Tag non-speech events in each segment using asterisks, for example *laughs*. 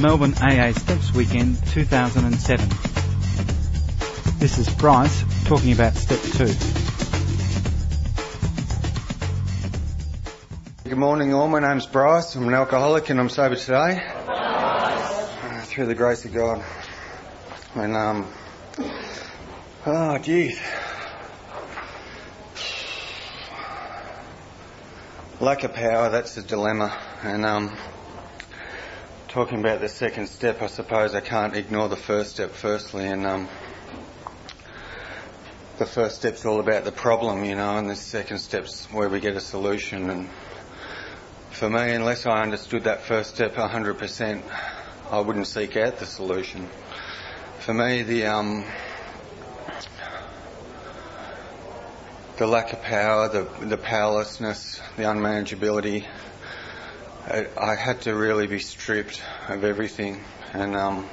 Melbourne AA Steps Weekend 2007. This is Bryce talking about Step 2. Good morning all, my name's Bryce, I'm an alcoholic and I'm sober today. Uh, through the grace of God. And um, oh geez. Lack of power, that's the dilemma. And um, talking about the second step, I suppose I can't ignore the first step firstly. And um, the first step's all about the problem, you know, and the second step's where we get a solution. And for me, unless I understood that first step 100%, I wouldn't seek out the solution. For me, the um, the lack of power, the the powerlessness, the unmanageability. I, had to really be stripped of everything, and um,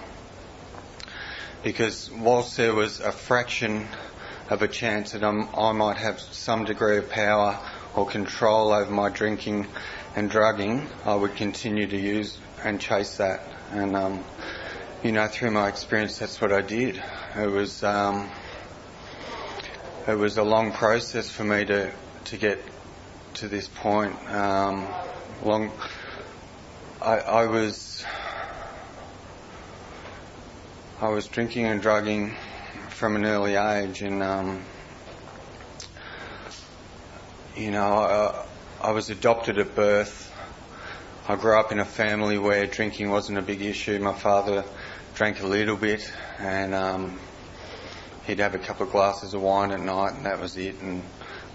because whilst there was a fraction of a chance that I'm, I might have some degree of power or control over my drinking and drugging, I would continue to use and chase that. And um, you know, through my experience, that's what I did. It was um, it was a long process for me to to get to this point. Um, long, I, I was I was drinking and drugging from an early age, and um, you know, I, I was adopted at birth. I grew up in a family where drinking wasn't a big issue. My father drank a little bit, and um, he'd have a couple of glasses of wine at night, and that was it. And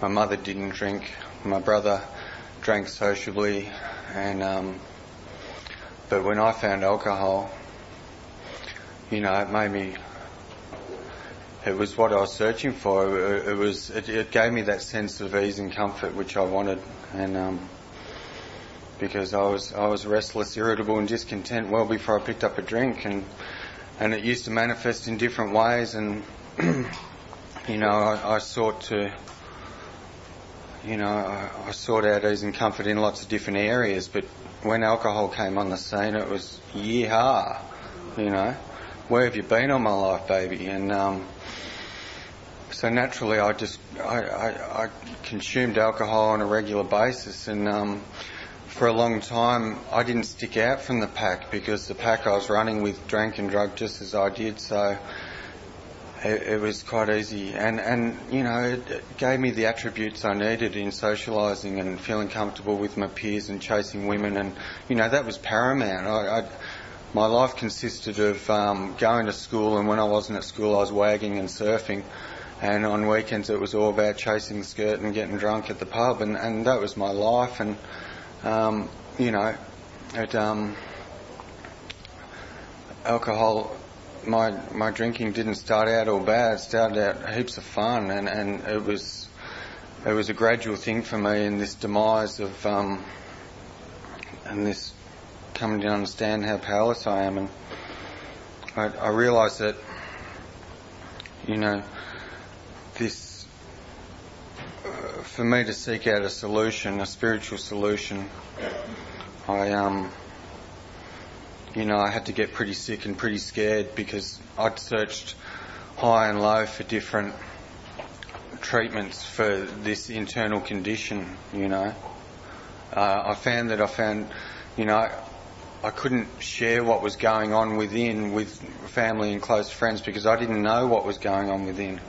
my mother didn't drink. My brother drank sociably, and um, but when I found alcohol, you know, it made me. It was what I was searching for. It, it was. It, it, gave me that sense of ease and comfort which I wanted, and um, because I was I was restless, irritable, and discontent well before I picked up a drink, and and it used to manifest in different ways, and *clears throat* you know I, I, sought to. You know, I, I sought out ease and comfort in lots of different areas, but when alcohol came on the scene, it was yeehaw, you know, where have you been all my life, baby? And um, so naturally, I just I, I, I, consumed alcohol on a regular basis, and um, for a long time, I didn't stick out from the pack because the pack I was running with drank and drug just as I did. So it, it was quite easy, and and you know, it, gave me the attributes I needed in socialising and feeling comfortable with my peers and chasing women, and you know, that was paramount. I, I my life consisted of um, going to school, and when I wasn't at school, I was wagging and surfing. And on weekends, it was all about chasing the skirt and getting drunk at the pub, and, and that was my life. And um, you know, it, um, alcohol, my my drinking didn't start out all bad. It started out heaps of fun, and, and it was it was a gradual thing for me in this demise of um, and this coming to understand how powerless I am, and I, I realised that you know this for me to seek out a solution, a spiritual solution, I um, you know, I had to get pretty sick and pretty scared because I'd searched high and low for different treatments for this internal condition. You know, uh, I found that I found, you know. I couldn't share what was going on within with family and close friends because I didn't know what was going on within.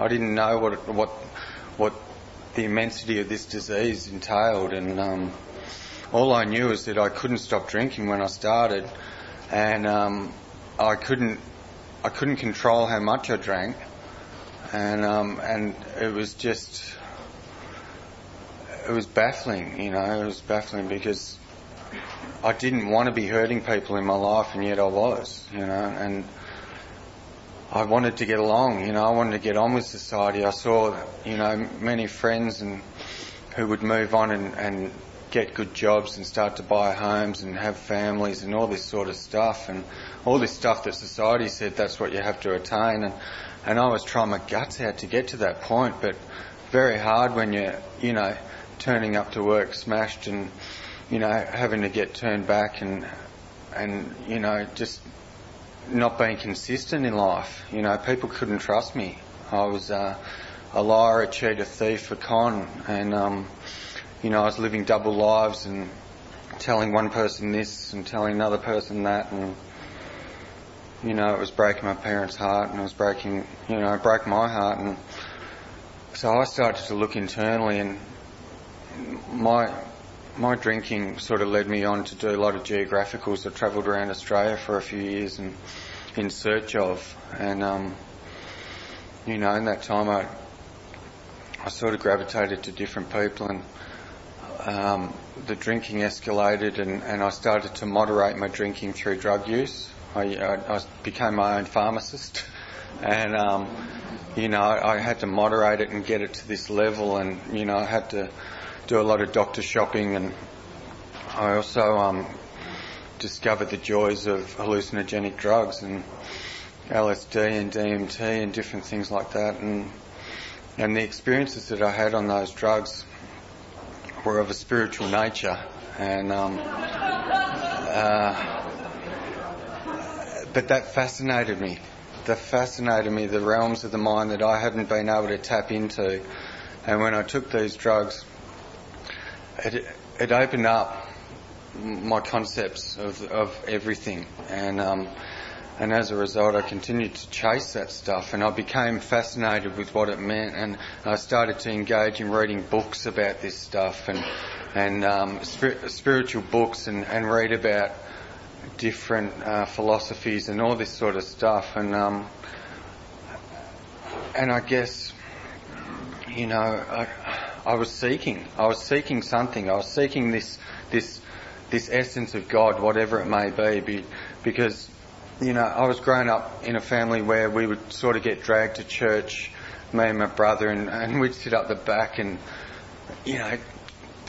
I didn't know what what what the immensity of this disease entailed. And um, all I knew is that I couldn't stop drinking when I started, and um, I couldn't I couldn't control how much I drank, and um, and it was just it was baffling. You know, it was baffling because. I didn't want to be hurting people in my life, and yet I was, you know, and I wanted to get along, you know, I wanted to get on with society. I saw, you know, many friends and who would move on and, and get good jobs and start to buy homes and have families and all this sort of stuff and all this stuff that society said that's what you have to attain and and I was trying my guts out to get to that point but very hard when you're you know turning up to work smashed and you know having to get turned back and and you know just not being consistent in life. You know, people couldn't trust me. I was uh, a liar, a cheat, a thief, a con, and um, you know I was living double lives and telling one person this and telling another person that, and you know it was breaking my parents' heart, and it was breaking, you know, it broke my heart, and so I started to look internally, and my my drinking sort of led me on to do a lot of geographicals. I travelled around Australia for a few years and in search of, and um, you know, in that time I I sort of gravitated to different people, and um, the drinking escalated, and, and I started to moderate my drinking through drug use. I, I, I became my own pharmacist, *laughs* and um, you know, I, I had to moderate it and get it to this level, and you know, I had to do a lot of doctor shopping, and I also um, discovered the joys of hallucinogenic drugs and LSD and DMT and different things like that, and and the experiences that I had on those drugs were of a spiritual nature, and um, uh, but that fascinated me. That fascinated me, the realms of the mind that I hadn't been able to tap into. And when I took these drugs, it, it opened up my concepts of, of everything. And, um, and as a result, I continued to chase that stuff and I became fascinated with what it meant. And I started to engage in reading books about this stuff and, and um, spir- spiritual books and, and read about different uh, philosophies and all this sort of stuff. And, um, and I guess, you know, I, I was seeking. I was seeking something. I was seeking this this this essence of God, whatever it may be, because you know I was growing up in a family where we would sort of get dragged to church, me and my brother, and, and we'd sit up the back and you know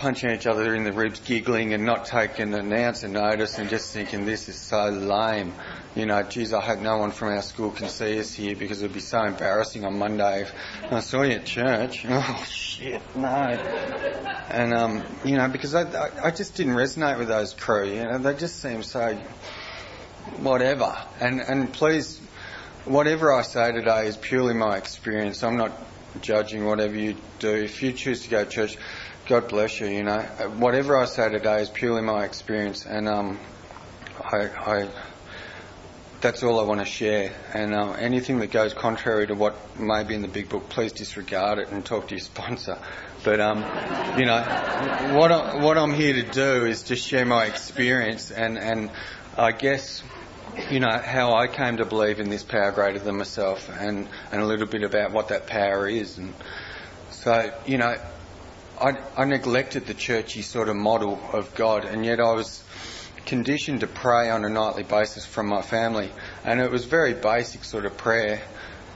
punching each other in the ribs, giggling and not taking an ounce of notice and just thinking this is so lame. You know, geez, I hope no one from our school can see us here because it would be so embarrassing on Monday if I saw you at church. *laughs* Oh shit, no. And um, you know, because I, I, I just didn't resonate with those crew. You know, they just seemed so whatever. And and please, whatever I say today is purely my experience. I'm not judging whatever you do. If you choose to go to church, God bless you. You know, whatever I say today is purely my experience, and um, I, I that's all I want to share. And uh, anything that goes contrary to what may be in the big book, please disregard it and talk to your *laughs* sponsor. But um, you know, what I, what I'm here to do is just share my experience, and and I guess you know how I came to believe in this power greater than myself, and and a little bit about what that power is, and so you know I, I neglected the churchy sort of model of God, and yet I was conditioned to pray on a nightly basis from my family, and it was very basic sort of prayer,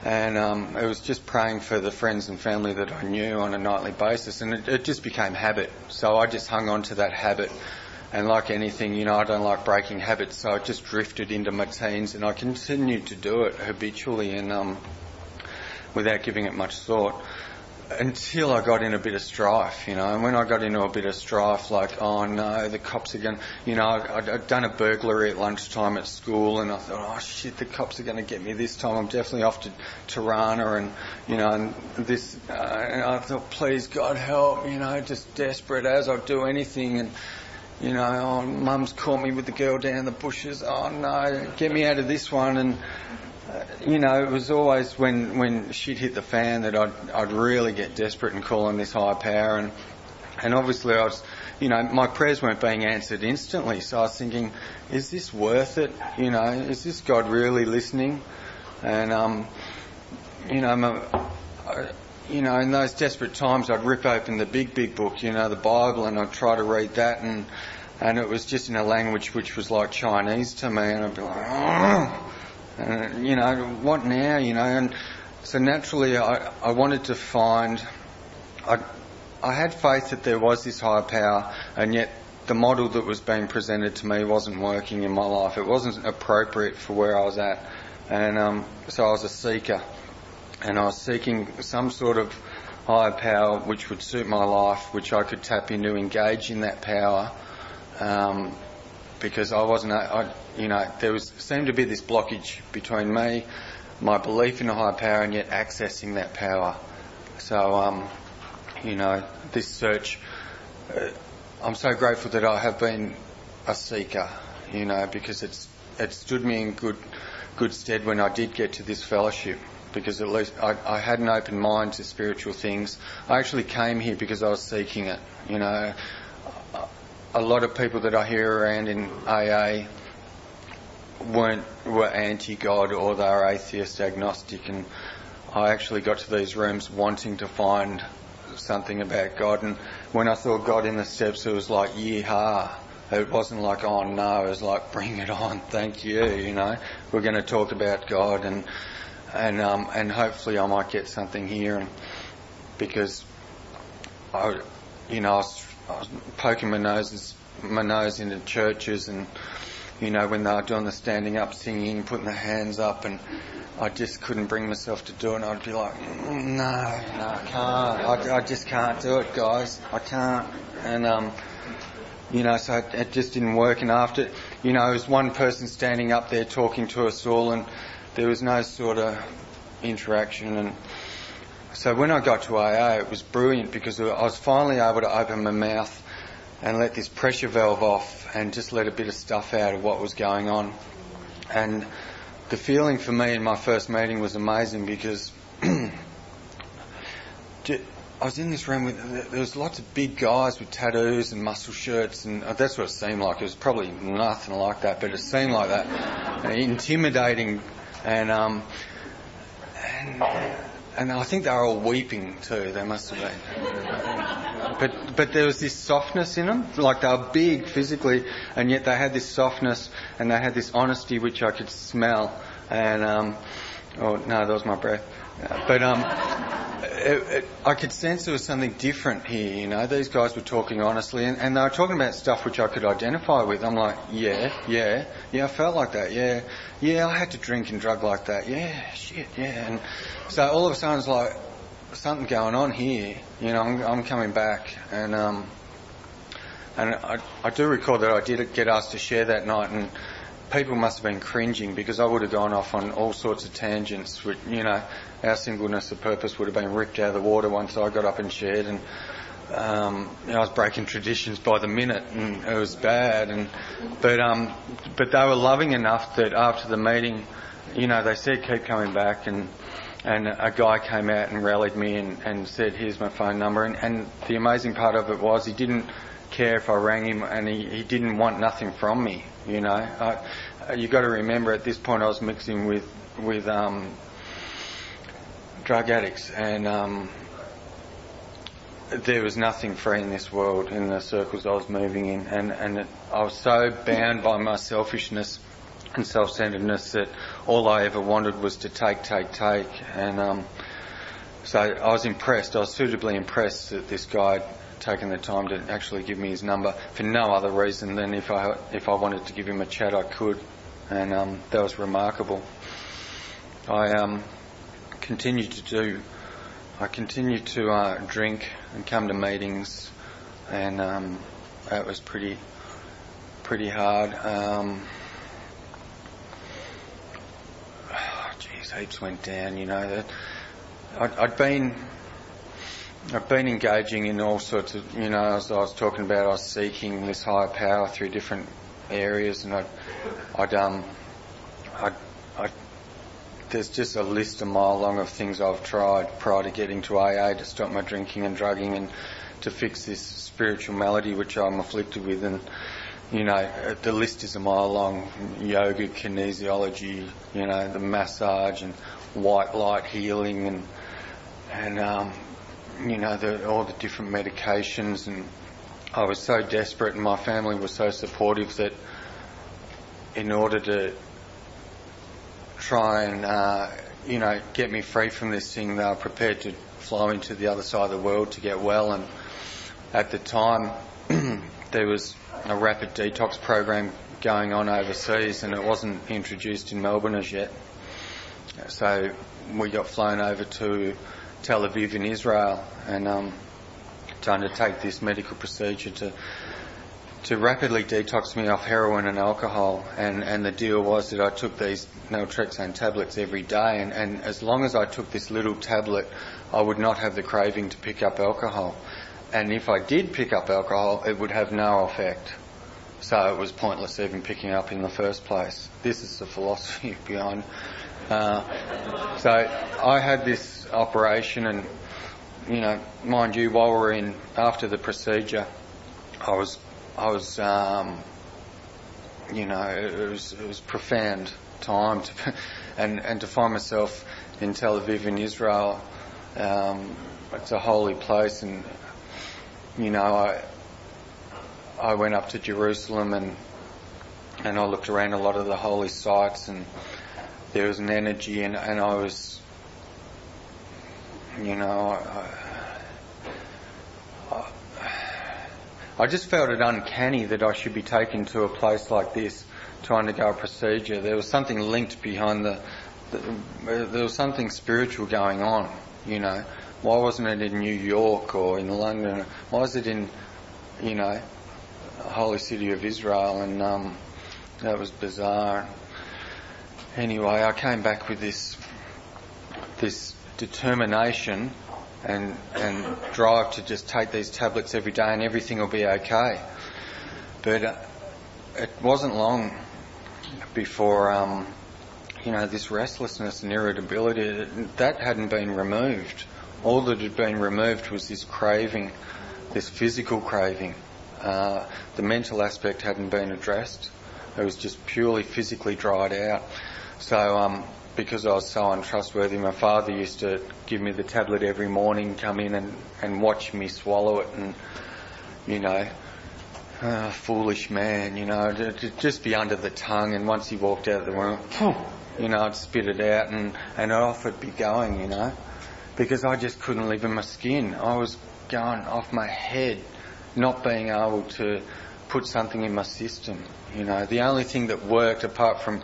and um, it was just praying for the friends and family that I knew on a nightly basis, and it, it just became habit. So I just hung on to that habit, and like anything, you know, I don't like breaking habits, so I just drifted into my teens, and I continued to do it habitually and um, without giving it much thought until I got in a bit of strife, you know. And when I got into a bit of strife, like, oh no, the cops are going, you know, I'd, I'd done a burglary at lunchtime at school, and I thought, oh shit, the cops are going to get me this time. I'm definitely off to Turana, and you know, and this. Uh, and I thought, please God help, you know, just desperate as I'd do anything, and you know, oh, mum's caught me with the girl down the bushes. Oh no, get me out of this one, and you know, it was always when, when she'd hit the fan that I'd, I'd really get desperate and call on this higher power. And, and obviously I was, you know, my prayers weren't being answered instantly. So I was thinking, is this worth it? You know, is this God really listening? And, um, you know, my, I, you know, in those desperate times, I'd rip open the big, big book, you know, the Bible, and I'd try to read that, and and it was just in a language which was like Chinese to me, and I'd be like, oh uh, you know, what now? You know, and so naturally, I, I wanted to find. I, I had faith that there was this higher power, and yet the model that was being presented to me wasn't working in my life. It wasn't appropriate for where I was at, and um, so I was a seeker, and I was seeking some sort of higher power which would suit my life, which I could tap into, engage in that power. Um, because I wasn't, I, you know, there was seemed to be this blockage between me, my belief in a higher power, and yet accessing that power. So, um, you know, this search, uh, I'm so grateful that I have been a seeker, you know, because it's it stood me in good good stead when I did get to this fellowship. Because at least I, I had an open mind to spiritual things. I actually came here because I was seeking it. You know, a lot of people that I hear around in AA weren't were anti-God or they were atheist, agnostic, and I actually got to these rooms wanting to find something about God. And when I saw God in the steps, it was like yeehaw. It wasn't like, oh no, it was like, bring it on, thank you, you know. We're going to talk about God and, and, um, and hopefully I might get something here and, because I, you know, I was, I was poking my noses, my nose into churches and, you know, when they were doing the standing up singing, putting the hands up and I just couldn't bring myself to do it and I'd be like, no, no, I can't. I, I just can't do it, guys. I can't. And, um, you know, so it, it just didn't work. And after, you know, it was one person standing up there talking to us all, and there was no sort of interaction. And so when I got to AA, it was brilliant because I was finally able to open my mouth and let this pressure valve off and just let a bit of stuff out of what was going on. And the feeling for me in my first meeting was amazing because *clears throat* I was in this room with there was lots of big guys with tattoos and muscle shirts, and uh, that's what it seemed like. It was probably nothing like that, but it seemed like that, *laughs* intimidating, and um, and and I think they were all weeping too. They must have been, but but there was this softness in them, like they were big physically, and yet they had this softness and they had this honesty which I could smell, and um, oh no, that was my breath, but um it, it, I could sense there was something different here. You know, these guys were talking honestly, and, and, they were talking about stuff which I could identify with. I'm like, yeah, yeah, yeah. I felt like that. Yeah, yeah. I had to drink and drug like that. Yeah, shit, yeah. And so all of a sudden, it's like something going on here. You know, I'm, I'm coming back, and um, and I, I do recall that I did get asked to share that night, and people must have been cringing because I would have gone off on all sorts of tangents. Which, you know, our singleness of purpose would have been ripped out of the water once I got up and shared. And um, you know, I was breaking traditions by the minute, and it was bad. And but um, but they were loving enough that after the meeting, you know, they said keep coming back and. And a guy came out and rallied me and, and said, "Here's my phone number." And, and the amazing part of it was he didn't care if I rang him, and he, he didn't want nothing from me. You know, you got to remember at this point I was mixing with with um, drug addicts, and um, there was nothing free in this world in the circles I was moving in, and and it, I was so bound by my selfishness and self-centeredness that all I ever wanted was to take, take, take, and um, so I was impressed. I was suitably impressed that this guy taken the time to actually give me his number for no other reason than if I if I wanted to give him a chat, I could, and um, that was remarkable. I um, continued to do. I continued to uh, drink and come to meetings, and um, that was pretty pretty hard. Um, *sighs* geez, heaps went down. You know that I'd, I'd been I've been engaging in all sorts of, you know, as I was talking about, I was seeking this higher power through different areas, and I'd, I'd um, I'd, I'd, there's just a list a mile long of things I've tried prior to getting to AA to stop my drinking and drugging and to fix this spiritual malady which I'm afflicted with, and you know, the list is a mile long. Yoga, kinesiology, you know, the massage and white light healing and and um, you know, the, all the different medications, and I was so desperate, and my family was so supportive that in order to try and, uh, you know, get me free from this thing, they were prepared to fly into the other side of the world to get well. And at the time, *clears throat* there was a rapid detox program going on overseas, and it wasn't introduced in Melbourne as yet. So we got flown over to Tel Aviv in Israel and um, to undertake this medical procedure to to rapidly detox me off heroin and alcohol. And, and the deal was that I took these naltrexone tablets every day. And, and as long as I took this little tablet, I would not have the craving to pick up alcohol. And if I did pick up alcohol, it would have no effect. So it was pointless even picking up in the first place. This is the philosophy *laughs* behind. Uh, so I had this operation, and you know, mind you, while we we're in after the procedure, I was I was, um, you know, it was, it was profound time to, *laughs* and, and to find myself in Tel Aviv in Israel. Um, it's a holy place and, you know, I, I went up to Jerusalem and, and I looked around a lot of the holy sites and there was an energy and, and I was, you know, I, I just felt it uncanny that I should be taken to a place like this trying to undergo a procedure. There was something linked behind the, the there was something spiritual going on, you know. Why wasn't it in New York or in London? Why was it in, you know, the holy city of Israel? And um, that was bizarre. Anyway, I came back with this this determination and and drive to just take these tablets every day and everything will be okay. But uh, it wasn't long before um, you know this restlessness and irritability that hadn't been removed. All that had been removed was this craving, this physical craving. Uh, the mental aspect hadn't been addressed. It was just purely physically dried out. So um, because I was so untrustworthy, my father used to give me the tablet every morning, come in and, and watch me swallow it, and you know, uh, foolish man, you know, to, just be under the tongue. And once he walked out of the room, you know, I'd spit it out, and and off it'd be going, you know, because I just couldn't live in my skin. I was going off my head, not being able to put something in my system. You know, the only thing that worked apart from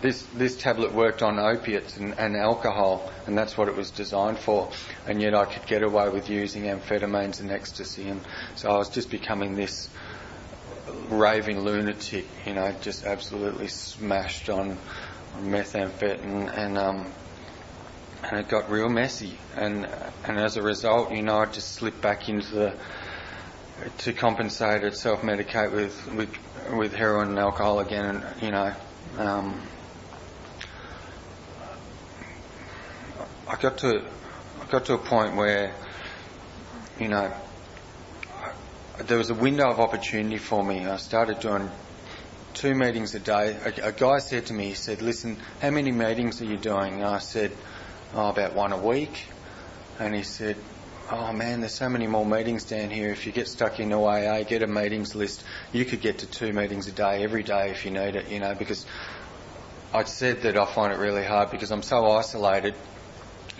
this this tablet worked on opiates and, and, alcohol, and that's what it was designed for. And yet I could get away with using amphetamines and ecstasy, and so I was just becoming this raving lunatic, you know, just absolutely smashed on methamphetamine, and um, and it got real messy. And and as a result, you know, I just slipped back into the to compensate it, self-medicate with with with heroin and alcohol again, and you know um, I got to I got to a point where you know there was a window of opportunity for me. I started doing two meetings a day. A, a, guy said to me, he said, "Listen, how many meetings are you doing?" And I said, "Oh, about one a week." And he said, "Oh man, there's so many more meetings down here. If you get stuck in AA, get a meetings list. You could get to two meetings a day every day if you need it. You know, because I'd said that I find it really hard because I'm so isolated.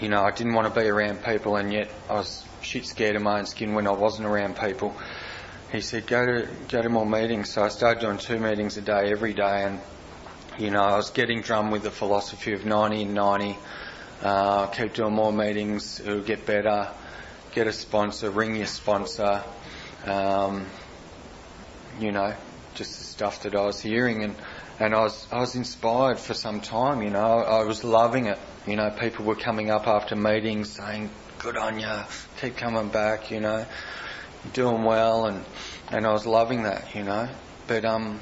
You know, I didn't want to be around people, and yet I was shit scared of my own skin when I wasn't around people. He said, "Go to go to more meetings." So I started doing two meetings a day every day, and you know, I was getting drummed with the philosophy of 90 and 90. Uh, keep doing more meetings; it'll get better. Get a sponsor, ring your sponsor. Um, you know, just the stuff that I was hearing, and and I was I was inspired for some time. You know, I was loving it. You know, people were coming up after meetings saying, "Good on you, keep coming back." You know, doing well, and and I was loving that. You know, but um,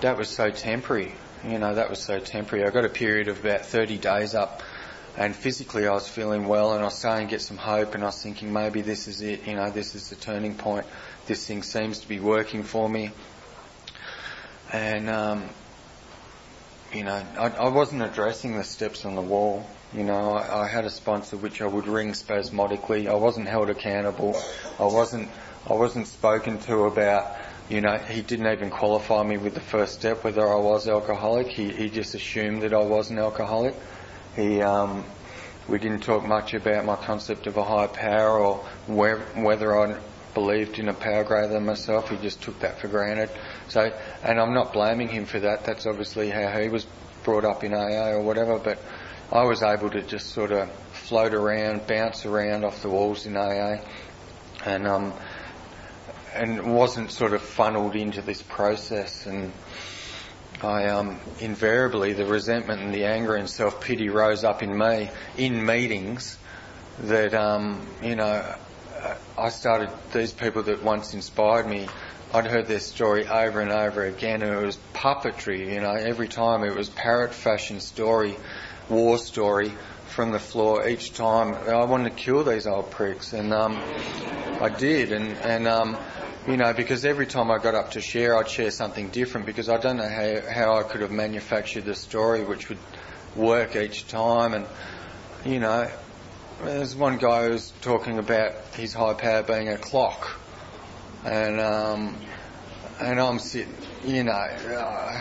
that was so temporary. You know, that was so temporary. I got a period of about 30 days up, and physically I was feeling well, and I was starting to get some hope, and I was thinking maybe this is it. You know, this is the turning point. This thing seems to be working for me. And um, you know, I, I, wasn't addressing the steps on the wall. You know, I, I, had a sponsor which I would ring spasmodically. I wasn't held accountable. I wasn't, I wasn't spoken to about, you know, he didn't even qualify me with the first step whether I was alcoholic. He, he just assumed that I was an alcoholic. He, um, we didn't talk much about my concept of a higher power or where, whether I believed in a power greater than myself. He just took that for granted. So, and I'm not blaming him for that. That's obviously how he was brought up in AA or whatever. But I was able to just sort of float around, bounce around off the walls in AA, and um, and wasn't sort of funneled into this process and I um, invariably the resentment and the anger and self pity rose up in me in meetings that um, you know I started these people that once inspired me I'd heard their story over and over again and it was puppetry you know. Every time it was parrot fashion story war story from the floor each time. I wanted to kill these old pricks and um, I did and and um, you know, because every time I got up to share, I'd share something different because I don't know how, how I could have manufactured the story which would work each time. And, you know, there's one guy who was talking about his high power being a clock. And, um, and I'm sitting, you know, uh,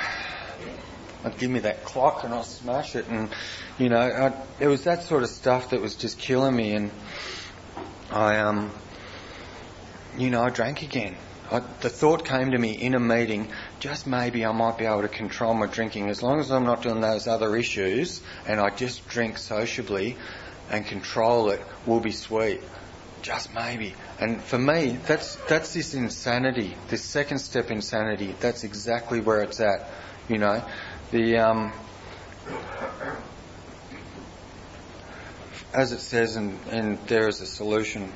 give me that clock and I'll smash it. And, you know, I, it was that sort of stuff that was just killing me. And I, um, you know, I drank again. I, the thought came to me in a meeting, just maybe I might be able to control my drinking as long as I'm not doing those other issues and I just drink sociably and control it will be sweet. Just maybe. And for me, that's, that's this insanity, this second step insanity. That's exactly where it's at. You know, the, um, as it says and, in There is a Solution,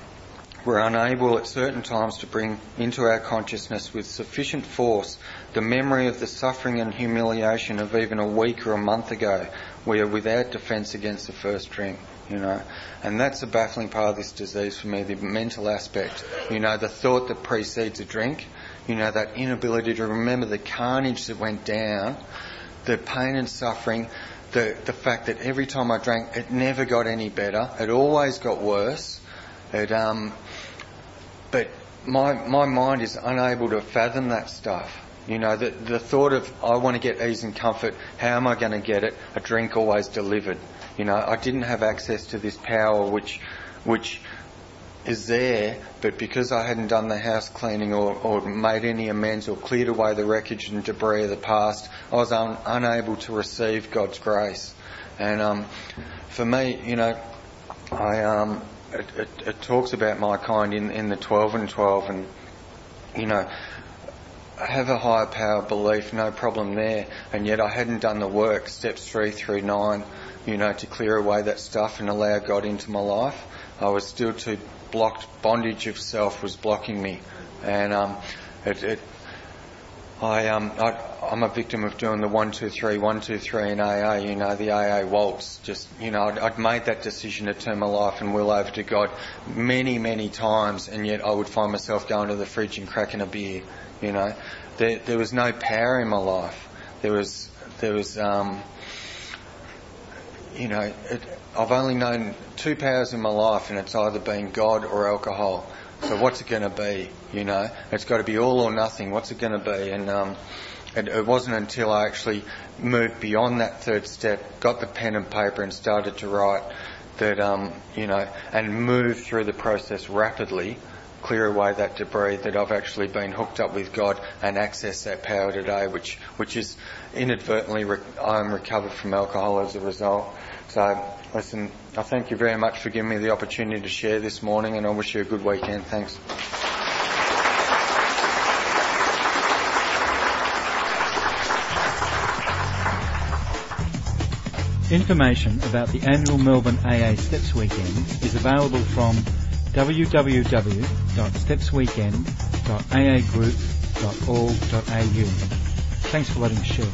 we're unable at certain times to bring into our consciousness with sufficient force the memory of the suffering and humiliation of even a week or a month ago. We are without defence against the first drink, you know. And that's a baffling part of this disease for me, the mental aspect. You know, the thought that precedes a drink, you know, that inability to remember the carnage that went down, the pain and suffering, the, the fact that every time I drank, it never got any better. It always got worse. It, um, but my, my mind is unable to fathom that stuff. You know, the, the thought of, I want to get ease and comfort, how am I going to get it? A drink always delivered. You know, I didn't have access to this power which, which is there, but because I hadn't done the house cleaning or, or made any amends or cleared away the wreckage and debris of the past, I was un, unable to receive God's grace. And um, for me, you know, I um, it, it, it talks about my kind in, in the 12 and 12 and, you know, have a higher power belief, no problem there. And yet I hadn't done the work, steps three through nine, you know, to clear away that stuff and allow God into my life. I was still too blocked. Bondage of self was blocking me. And, um, it, it I, um, I, I'm a victim of doing the one, two, three, one, two, three in AA, you know, the AA waltz. Just, you know, I'd, I'd made that decision to turn my life and will over to God many, many times, and yet I would find myself going to the fridge and cracking a beer, you know. There, there was no power in my life. There was, there was, um, you know, it, I've only known two powers in my life, and it's either been God or alcohol. So what's it going to be? You know, it's got to be all or nothing. What's it going to be? And um, it, it wasn't until I actually moved beyond that third step, got the pen and paper, and started to write that um, you know, and moved through the process rapidly, clear away that debris that I've actually been hooked up with God and access that power today, which which is inadvertently re- I'm recovered from alcohol as a result. So listen, I thank you very much for giving me the opportunity to share this morning, and I wish you a good weekend. Thanks. Information about the annual Melbourne AA Steps Weekend is available from www.stepsweekend.aagroup.org.au. Thanks for letting us share.